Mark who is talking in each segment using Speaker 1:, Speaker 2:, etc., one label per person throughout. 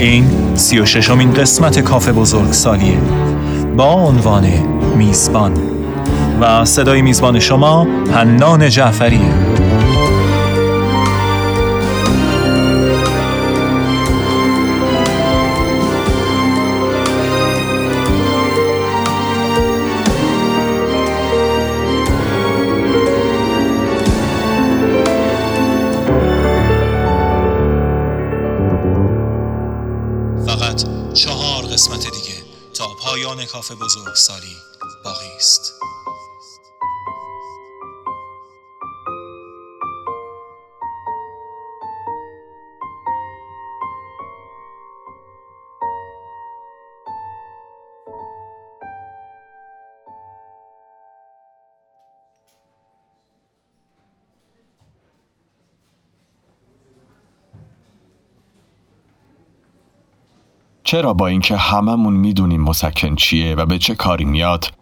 Speaker 1: این سی و ششمین قسمت کافه بزرگ سالیه با عنوان میزبان. و صدای میزبان شما هنان جعفریه.
Speaker 2: چرا با اینکه هممون می‌دونیم مسکن چیه و به چه کاری میاد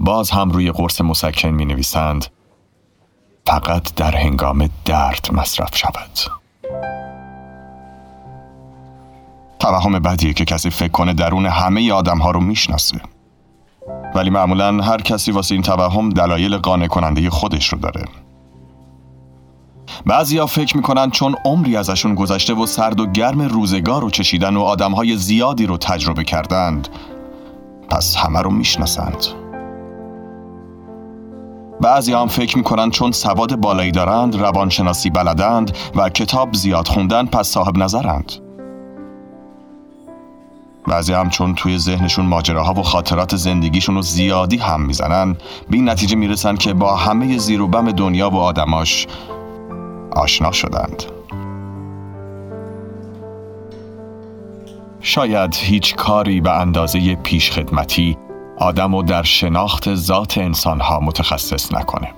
Speaker 2: باز هم روی قرص مسکن می نویسند فقط در هنگام درد مصرف شود. توهم بدیه که کسی فکر کنه درون همه آدم ها رو می‌شناسه. ولی معمولا هر کسی واسه این توهم دلایل قانع کننده خودش رو داره. بعضیا فکر می‌کنن چون عمری ازشون گذشته و سرد و گرم روزگار رو چشیدن و آدمهای زیادی رو تجربه کردند پس همه رو می‌شناسند. بعضی هم فکر می‌کنن چون سواد بالایی دارند روانشناسی بلدند و کتاب زیاد خوندن پس صاحب نظرند. بعضی هم چون توی ذهنشون ماجراها و خاطرات زندگیشون رو زیادی هم می‌زنن به این نتیجه می‌رسن که با همه زیر و بم دنیا و آدماش آشنا شدند. شاید هیچ کاری به اندازه پیشخدمتی آدم و در شناخت ذات انسانها متخصص نکنه.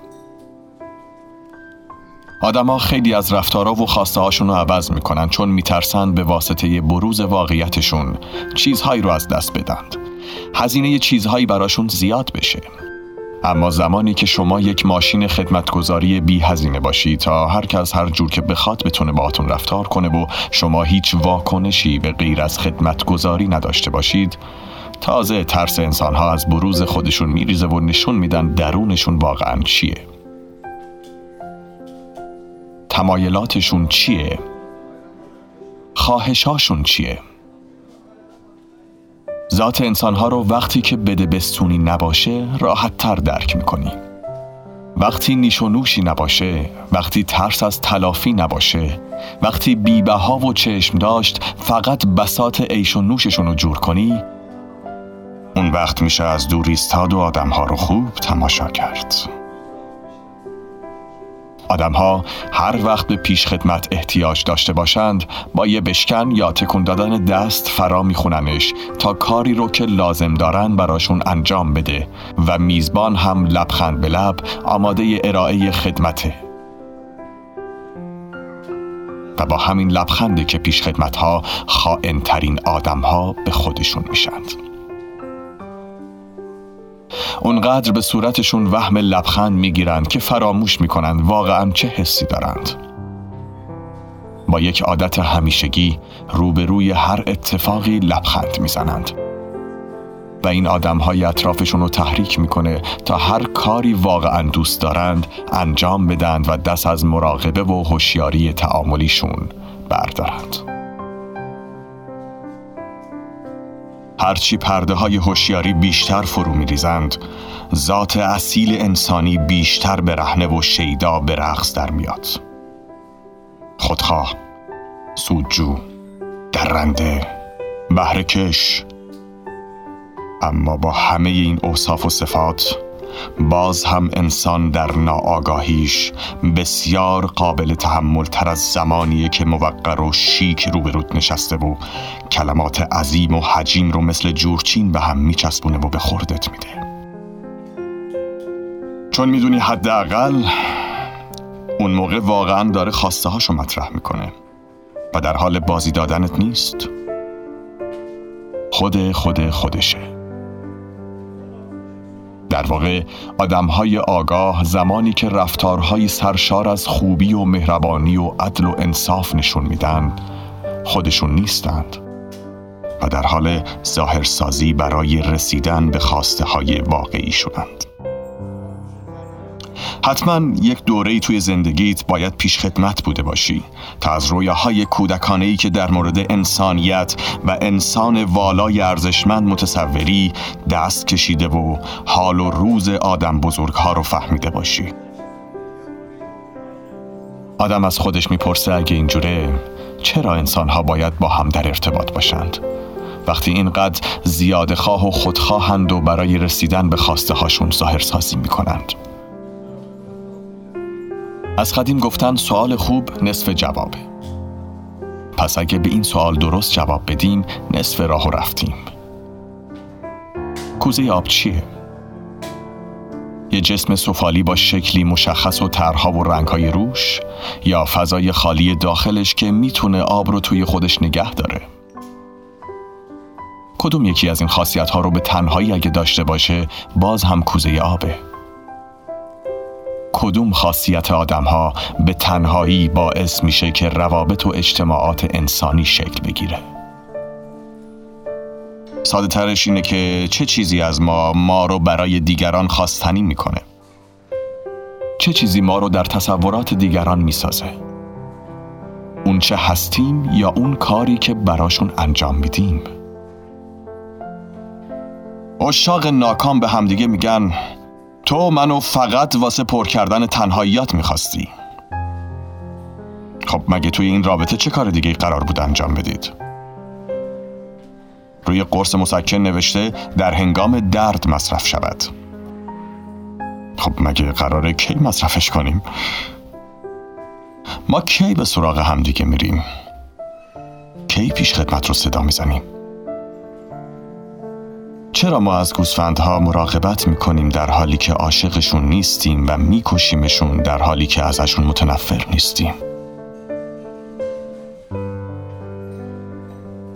Speaker 2: آدما خیلی از رفتارها و خواسته هاشون رو عوض می‌کنن چون میترسند به واسطه بروز واقعیتشون چیزهایی رو از دست بدند. هزینه چیزهایی براشون زیاد بشه. اما زمانی که شما یک ماشین خدمتگذاری بی هزینه باشید تا هر کس هر جور که بخواد بتونه باهاتون رفتار کنه و شما هیچ واکنشی به غیر از خدمتگذاری نداشته باشید تازه ترس انسان ها از بروز خودشون میریزه و نشون میدن درونشون واقعا چیه. تمایلاتشون چیه؟ خواهشاشون چیه؟ ذات انسانها رو وقتی که بده بستونی نباشه راحت تر درک می‌کنی. وقتی نیش و نوشی نباشه وقتی ترس از تلافی نباشه وقتی بیبها و چشم داشت فقط بسات عیش و نوششون رو جور کنی اون وقت میشه از دور ایستاد و آدمها رو خوب تماشا کرد. آدمها هر وقت به پیش خدمت احتیاج داشته باشند با یه بشکن یا تکون دادن دست فرا میخوننش تا کاری رو که لازم دارن براشون انجام بده و میزبان هم لبخند به لب آماده ارائه خدمته. و با همین لبخنده که پیش خدمت ها خائن ترین آدم ها به خودشون میشند. اونقدر به صورتشون وهم لبخند می‌گیرند که فراموش می‌کنند واقعا چه حسی دارند با یک عادت همیشگی روبروی هر اتفاقی لبخند می‌زنند و این آدم های اطرافشون رو تحریک می‌کنه تا هر کاری واقعا دوست دارند انجام بدند و دست از مراقبه و هوشیاری تعاملیشون بردارند. هرچی پرده های هوشیاری بیشتر فرو می ریزند ذات اصیل انسانی بیشتر به رهنه و شیدا به رقص در میاد. خودخواه سودجو درنده بهرهکش. اما با همه این اوصاف و صفات باز هم انسان در ناآگاهیش بسیار قابل تحمل تر از زمانیه که موقر و شیک روبرود نشسته و کلمات عظیم و حجیم رو مثل جورچین به هم میچسبونه و به خوردت میده. چون می‌دونی حداقل اون موقع واقعا داره خواسته هاشو مطرح می‌کنه و در حال بازی دادنت نیست. خود خود خودشه. در واقع آدمهای آگاه زمانی که رفتارهای سرشار از خوبی و مهربانی و عدل و انصاف نشون میدن خودشون نیستند و در حال ظاهرسازی برای رسیدن به خواسته های واقعی شدند. حتما یک دوره توی زندگیت باید پیش خدمت بوده باشی تا از رویاهای کودکانه ای که در مورد انسانیت و انسان والای ارزشمند متصوری دست کشیده و حال و روز آدم بزرگ ها رو فهمیده باشی. آدم از خودش می‌پرسه اگه اینجوره چرا انسان ها باید با هم در ارتباط باشند؟ وقتی اینقدر زیاده خواه و خودخواهند و برای رسیدن به خواسته هاشون ظاهر سازی می‌کنند. از قدیم گفتن سوال خوب نصف جوابه. پس اگه به این سوال درست جواب بدیم نصف راه و رفتیم. کوزه آب چیه؟ یه جسم سفالی با شکلی مشخص و ترها و رنگهای روش؟ یا فضای خالی داخلش که می‌تونه آب رو توی خودش نگه داره؟ کدوم یکی از این خاصیت ها رو به تنهایی اگه داشته باشه باز هم کوزه آبه؟ کدوم خاصیت آدم ها به تنهایی باعث میشه که روابط و اجتماعات انسانی شکل بگیره؟ ساده ترش اینه که چه چیزی از ما ما رو برای دیگران خواستنی می‌کنه؟ چه چیزی ما رو در تصورات دیگران می‌سازه؟ اون چه هستیم یا اون کاری که براشون انجام میدیم؟ اشاق ناکام به همدیگه میگن تو منو فقط واسه پر کردن تنهاییات می‌خواستی خب مگه توی این رابطه چه کار دیگه قرار بود انجام بدید؟ روی قرص مسکن نوشته در هنگام درد مصرف شود خب مگه قراره کی مصرفش کنیم؟ ما کی به سراغ همدیگه میریم؟ کی پیش خدمت رو صدا می‌زنیم؟ چرا ما از گوسفندها مراقبت می‌کنیم در حالی که عاشقشون نیستیم و میکشیمشون در حالی که ازشون متنفر نیستیم؟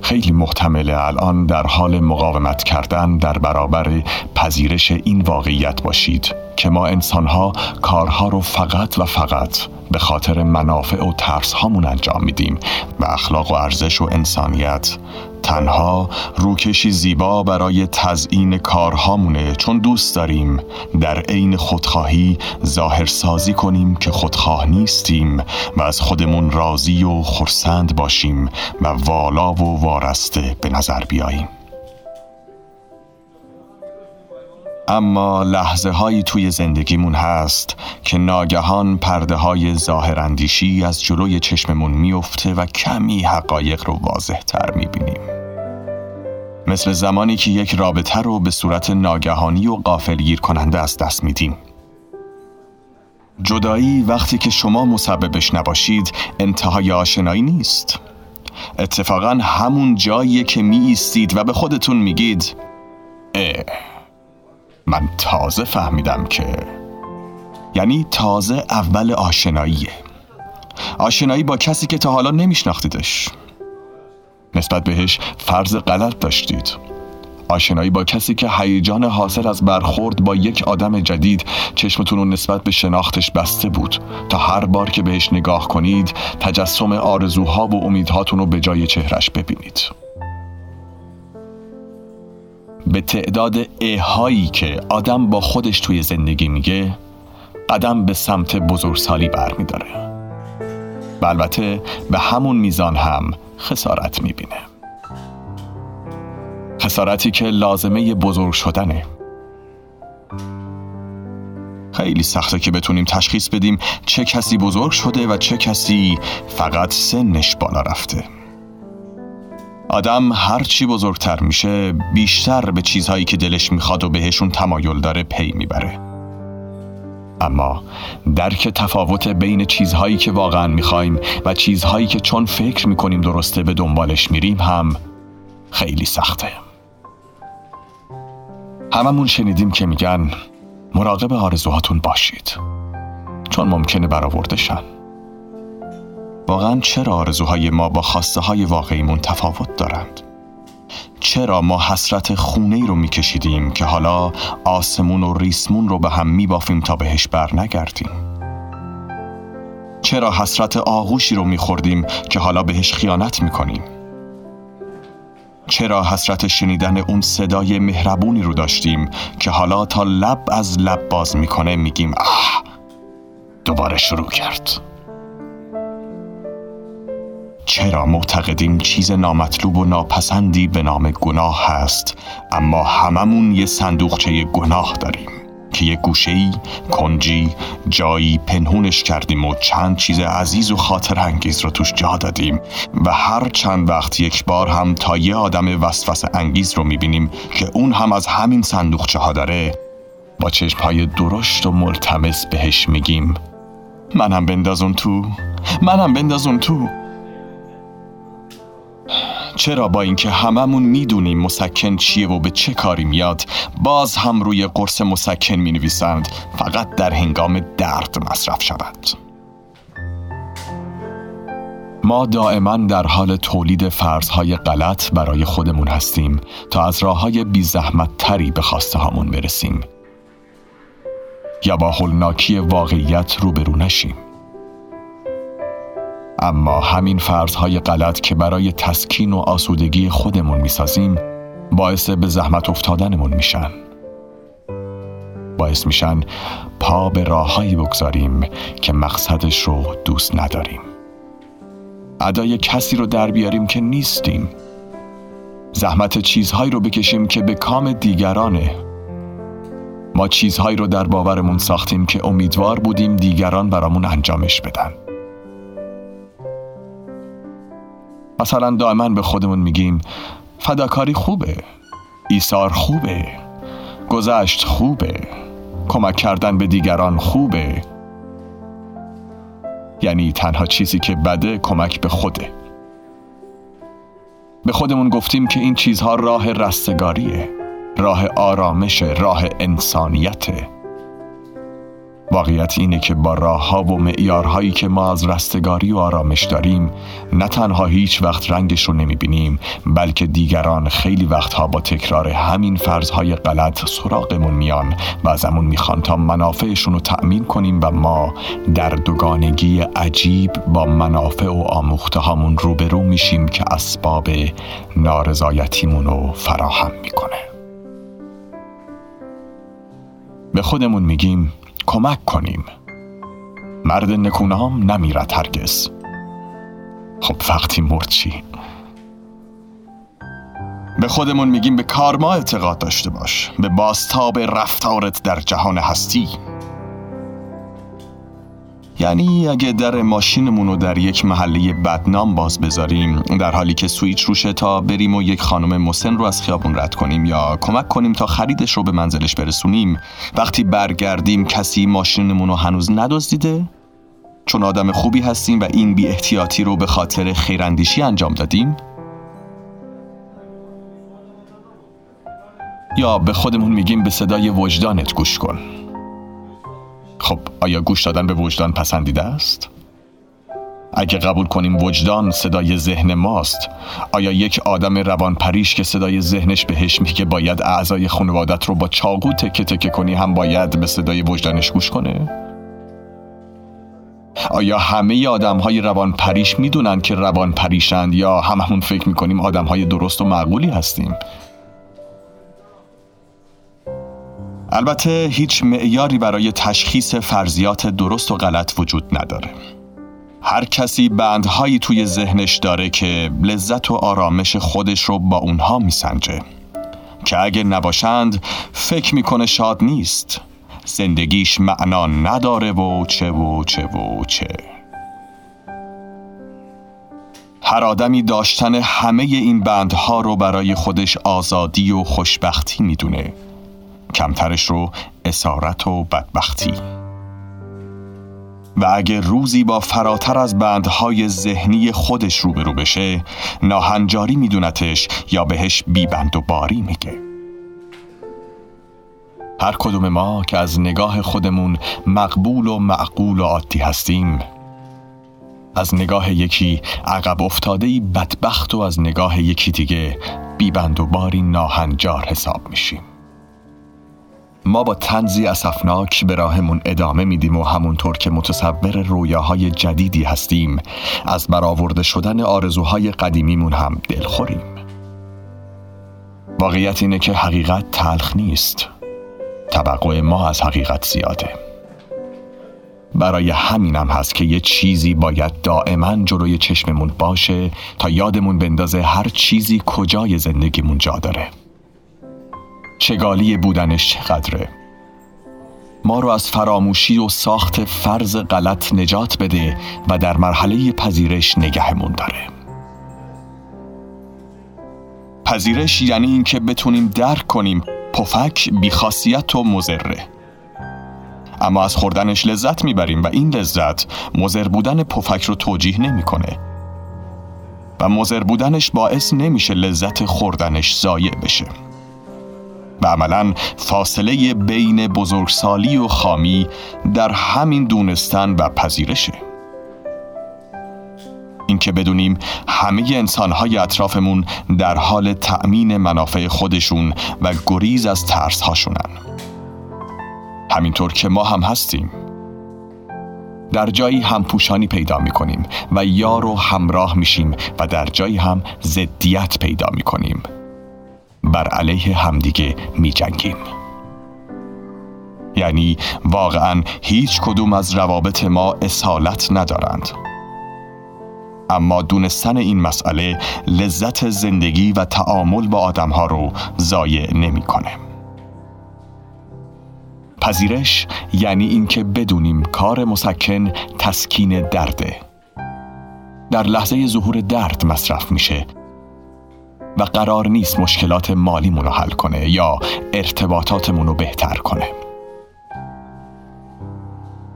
Speaker 2: خیلی محتمله الان در حال مقاومت کردن در برابر پذیرش این واقعیت باشید که ما انسانها کارها رو فقط و فقط به خاطر منافع و ترس هامون انجام میدیم و اخلاق و ارزش و انسانیت تنها روکشی زیبا برای تزیین کارهامونه چون دوست داریم در عین خودخواهی ظاهر سازی کنیم که خودخواه نیستیم و از خودمون راضی و خرسند باشیم و والا و وارسته به نظر بیاییم. اما لحظه هایی توی زندگیمون هست که ناگهان پرده های ظاهراندیشی از جلوی چشممون میفته و کمی حقایق رو واضح تر می‌بینیم. مثل زمانی که یک رابطه رو به صورت ناگهانی و قافلگیر کننده از دست میدیم. جدایی وقتی که شما مسببش نباشید انتهای آشنایی نیست. اتفاقا همون جاییه که می ایستید و به خودتون میگید اه. من تازه فهمیدم که یعنی تازه اول آشناییه. آشنایی با کسی که تا حالا نمیشناختیدش. نسبت بهش فرض غلط داشتید. آشنایی با کسی که هیجان حاصل از برخورد با یک آدم جدید چشمتون رو نسبت به شناختش بسته بود تا هر بار که بهش نگاه کنید تجسم آرزوها و امیدهاتون رو به جای چهرش ببینید. به تعداد اهایی که آدم با خودش توی زندگی میگه قدم به سمت بزرگسالی برمیداره. و البته به همون میزان هم خسارت می‌بینه. خسارتی که لازمه بزرگ شدنه. خیلی سخته که بتونیم تشخیص بدیم چه کسی بزرگ شده و چه کسی فقط سنش بالا رفته. آدم هر چی بزرگتر میشه بیشتر به چیزهایی که دلش می‌خواد و بهشون تمایل داره پی می‌بره. اما درک تفاوت بین چیزهایی که واقعا می‌خوایم و چیزهایی که چون فکر می‌کنیم درسته به دنبالش میریم هم خیلی سخته. هممون شنیدیم که میگن مراقب آرزوهاتون باشید. چون ممکنه برآوردشن واقعا چرا آرزوهای ما با خواسته های واقعیمون تفاوت دارند؟ چرا ما حسرت خونه ای رو میکشیدیم که حالا آسمون و ریسمون رو به هم میبافیم تا بهش بر نگردیم؟ چرا حسرت آغوشی رو میخوردیم که حالا بهش خیانت می‌کنیم؟ چرا حسرت شنیدن اون صدای مهربونی رو داشتیم که حالا تا لب از لب باز می‌کنه میگیم آه دوباره شروع کرد چرا معتقدیم چیز نامطلوب و ناپسندی به نام گناه هست اما هممون یه صندوقچه گناه داریم که یه گوشهی، کنجی، جایی پنهونش کردیم و چند چیز عزیز و خاطر انگیز رو توش جا دادیم و هر چند وقت یک بار هم تا یه آدم وسوسه انگیز رو می‌بینیم که اون هم از همین صندوقچه ها داره. با چشمهای درشت و ملتمس بهش میگیم منم بندازون تو منم بندازون تو. چرا با اینکه هممون می‌دونیم مسکن چیه و به چه کاری میاد باز هم روی قرص مسکن می نویسند فقط در هنگام درد مصرف شود. ما دائما در حال تولید فرضهای غلط برای خودمون هستیم تا از راه های بی زحمت تری به خواسته هامون برسیم. یا با هلناکی واقعیت روبرو نشیم. اما همین فرضهای غلط که برای تسکین و آسودگی خودمون می‌سازیم باعث به زحمت افتادنمون میشن. باعث میشن پا به راههایی بگذاریم که مقصدش رو دوست نداریم. ادای کسی رو در بیاریم که نیستیم. زحمت چیزهایی رو بکشیم که به کام دیگرانه. ما چیزهایی رو در باورمون ساختیم که امیدوار بودیم دیگران برامون انجامش بدن. مثلا دائما به خودمون میگیم فداکاری خوبه ایثار خوبه گذشت خوبه کمک کردن به دیگران خوبه. یعنی تنها چیزی که بده کمک به خوده. به خودمون گفتیم که این چیزها راه رستگاریه راه آرامش راه انسانیته. واقعیت اینه که با راه ها و معیارهایی که ما از رستگاری و آرامش داریم نه تنها هیچ وقت رنگش رو نمی بینیم بلکه دیگران خیلی وقتها با تکرار همین فرضهای غلط سراغمون میان و ازمون می‌خوان تا منافعشون رو تأمین کنیم و ما در دوگانگی عجیب با منافع و آموخته هامون روبرو میشیم که اسباب نارضایتیمون رو فراهم می‌کنه. به خودمون میگیم کمک کنیم. مرد نکونام نمیرد هرگز. خب وقتی مرد چی؟ به خودمون میگیم به کارما اعتقاد داشته باش. به باستاب رفتارت در جهان هستی. یعنی اگه در ماشینمون رو در یک محله بدنام باز بذاریم در حالی که سویچ روشه تا بریم و یک خانم مسن رو از خیابون رد کنیم یا کمک کنیم تا خریدش رو به منزلش برسونیم وقتی برگردیم کسی ماشینمون رو هنوز ندزدیده؟ چون آدم خوبی هستیم و این بی احتیاطی رو به خاطر خیراندیشی انجام دادیم؟ یا به خودمون میگیم به صدای وجدانت گوش کن. خب آیا گوش دادن به وجدان پسندیده است؟ اگه قبول کنیم وجدان صدای ذهن ماست آیا یک آدم روان پریش که صدای ذهنش بهش میگه باید اعضای خانوادت رو با چاقو تکه تکه کنی هم باید به صدای وجدانش گوش کنه؟ آیا همه آدم های روان پریش می‌دونن که روان پریشند یا هممون فکر می‌کنیم آدم های درست و معقولی هستیم؟ البته هیچ معیاری برای تشخیص فرضیات درست و غلط وجود نداره. هر کسی بندهایی توی ذهنش داره که لذت و آرامش خودش رو با اونها میسنجه. که اگه نباشند فکر می‌کنه شاد نیست. زندگیش معنا نداره و چه و چه و چه. هر آدمی داشتن همه این بندها رو برای خودش آزادی و خوشبختی می‌دونه. کمترش رو اسارت و بدبختی. و اگر روزی با فراتر از بندهای ذهنی خودش روبرو بشه ناهنجاری میدونتش یا بهش بیبند و باری میگه. هر کدوم ما که از نگاه خودمون مقبول و معقول و عادی هستیم از نگاه یکی عقب افتاده بدبخت و از نگاه یکی دیگه بیبند و باری ناهنجار حساب میشیم. ما با تنزی اصفناک به راهمون ادامه میدیم و همونطور که متصور رویاهای جدیدی هستیم از برآورده شدن آرزوهای قدیمیمون هم دلخوریم. واقعیت اینه که حقیقت تلخ نیست. توقع ما از حقیقت زیاده. برای همینم هست که یه چیزی باید دائما جلوی چشممون باشه تا یادمون بندازه هر چیزی کجای زندگیمون جا داره. چگالی بودنش چقدره؟ ما رو از فراموشی و ساخت فرض غلط نجات بده و در مرحله پذیرش نگهمون داره. پذیرش یعنی اینکه بتونیم درک کنیم پفک بیخاصیت و مزره اما از خوردنش لذت می‌بریم و این لذت مزر بودن پفک رو توجیه نمی‌کنه. و مزر بودنش باعث نمیشه لذت خوردنش ضایع بشه. و عملا فاصله بین بزرگسالی و خامی در همین دونستن و پذیرشه. اینکه بدونیم همه انسانهای اطرافمون در حال تأمین منافع خودشون و گریز از ترسهاشونن. همینطور که ما هم هستیم. در جایی هم پوشانی پیدا می کنیم و یار و همراه میشیم و در جایی هم زدیت پیدا می کنیم بر علیه همدیگه می جنگیم یعنی واقعا هیچ کدوم از روابط ما اصالت ندارند. اما دونستن این مسئله لذت زندگی و تعامل با آدمها رو ضایع نمی‌کنه. پذیرش یعنی اینکه بدونیم کار مسکن تسکین درده. در لحظه ظهور درد مصرف میشه. و قرار نیست مشکلات مالیمون رو حل کنه یا ارتباطاتمون رو بهتر کنه.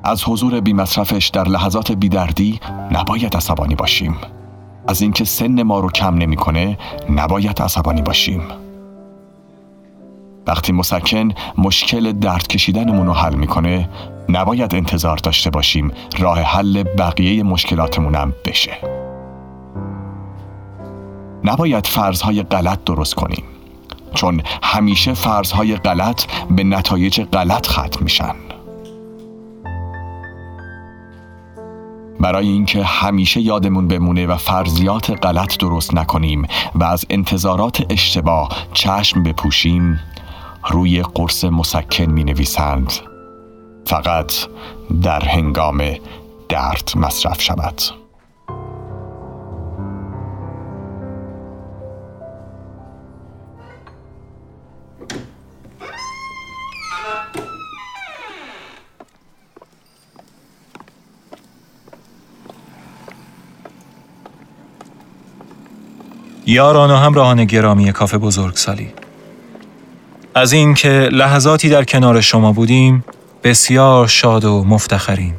Speaker 2: از حضور بی مصرفش در لحظات بیدردی نباید عصبانی باشیم. از اینکه سن ما رو کم نمی‌کنه نباید عصبانی باشیم. وقتی مسکن مشکل درد کشیدنمون رو حل می‌کنه نباید انتظار داشته باشیم راه حل بقیه مشکلاتمونم بشه. نباید فرضهای غلط درست کنیم چون همیشه فرضهای غلط به نتایج غلط ختم میشن. برای اینکه همیشه یادمون بمونه و فرضیات غلط درست نکنیم و از انتظارات اشتباه چشم بپوشیم روی قرص مسکن می نویسند فقط در هنگام درد مصرف شود.
Speaker 1: یاران و همراهان گرامی کافه بزرگسالی از اینکه لحظاتی در کنار شما بودیم بسیار شاد و مفتخریم.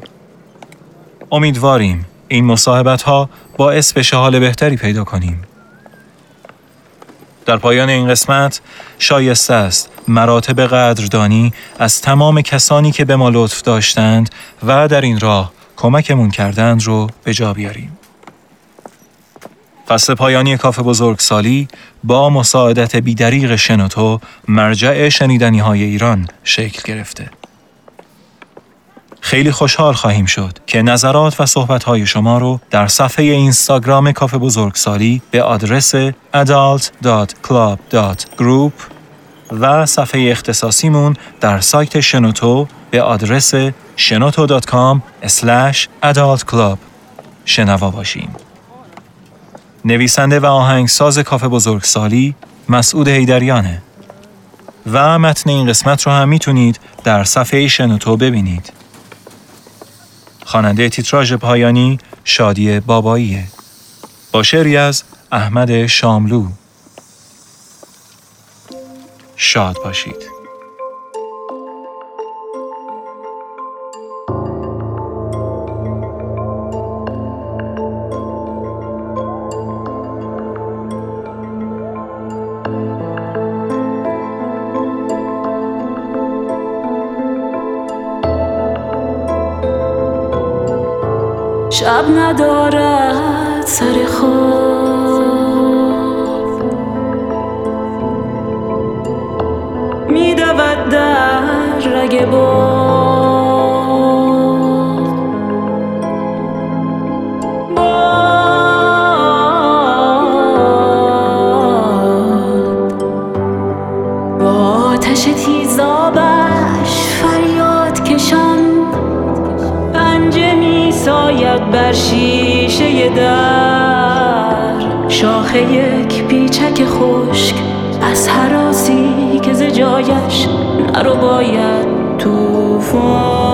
Speaker 1: امیدواریم این مصاحبت ها باعث بشه حال بهتری پیدا کنیم. در پایان این قسمت شایسته است مراتب قدردانی از تمام کسانی که به ما لطف داشتند و در این راه کمکمون کردند رو به جا بیاریم. فصل پایانی کافه بزرگسالی با مساعدت بیدریق شنوتو مرجع شنیدنی های ایران شکل گرفته. خیلی خوشحال خواهیم شد که نظرات و صحبت های شما رو در صفحه اینستاگرام کافه بزرگسالی به آدرس adult.club.group و صفحه اختصاصیمون در سایت شنوتو به آدرس shenoto.com adultclub شنوا باشیم. نویسنده و آهنگساز کافه بزرگسالی مسعود هیدریانه و متن این قسمت رو هم می‌تونید در صفحه شنوتو ببینید. خواننده تیتراژ پایانی شادی باباییه. با شعری از احمد شاملو شاد باشید
Speaker 3: ندارد سر خواب میدود در رگ باد می ساید بر شیشه در. شاخه یک پیچک خشک از حراسی که ز جایش نرو باید توفان.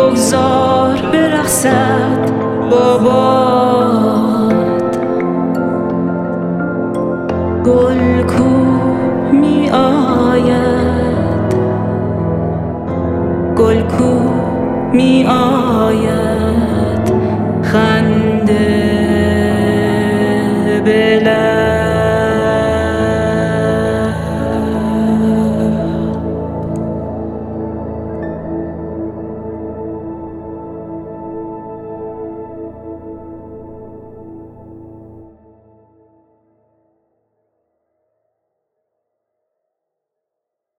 Speaker 3: بگذار برخصد با باد گل کو می آید. گل کو می آید.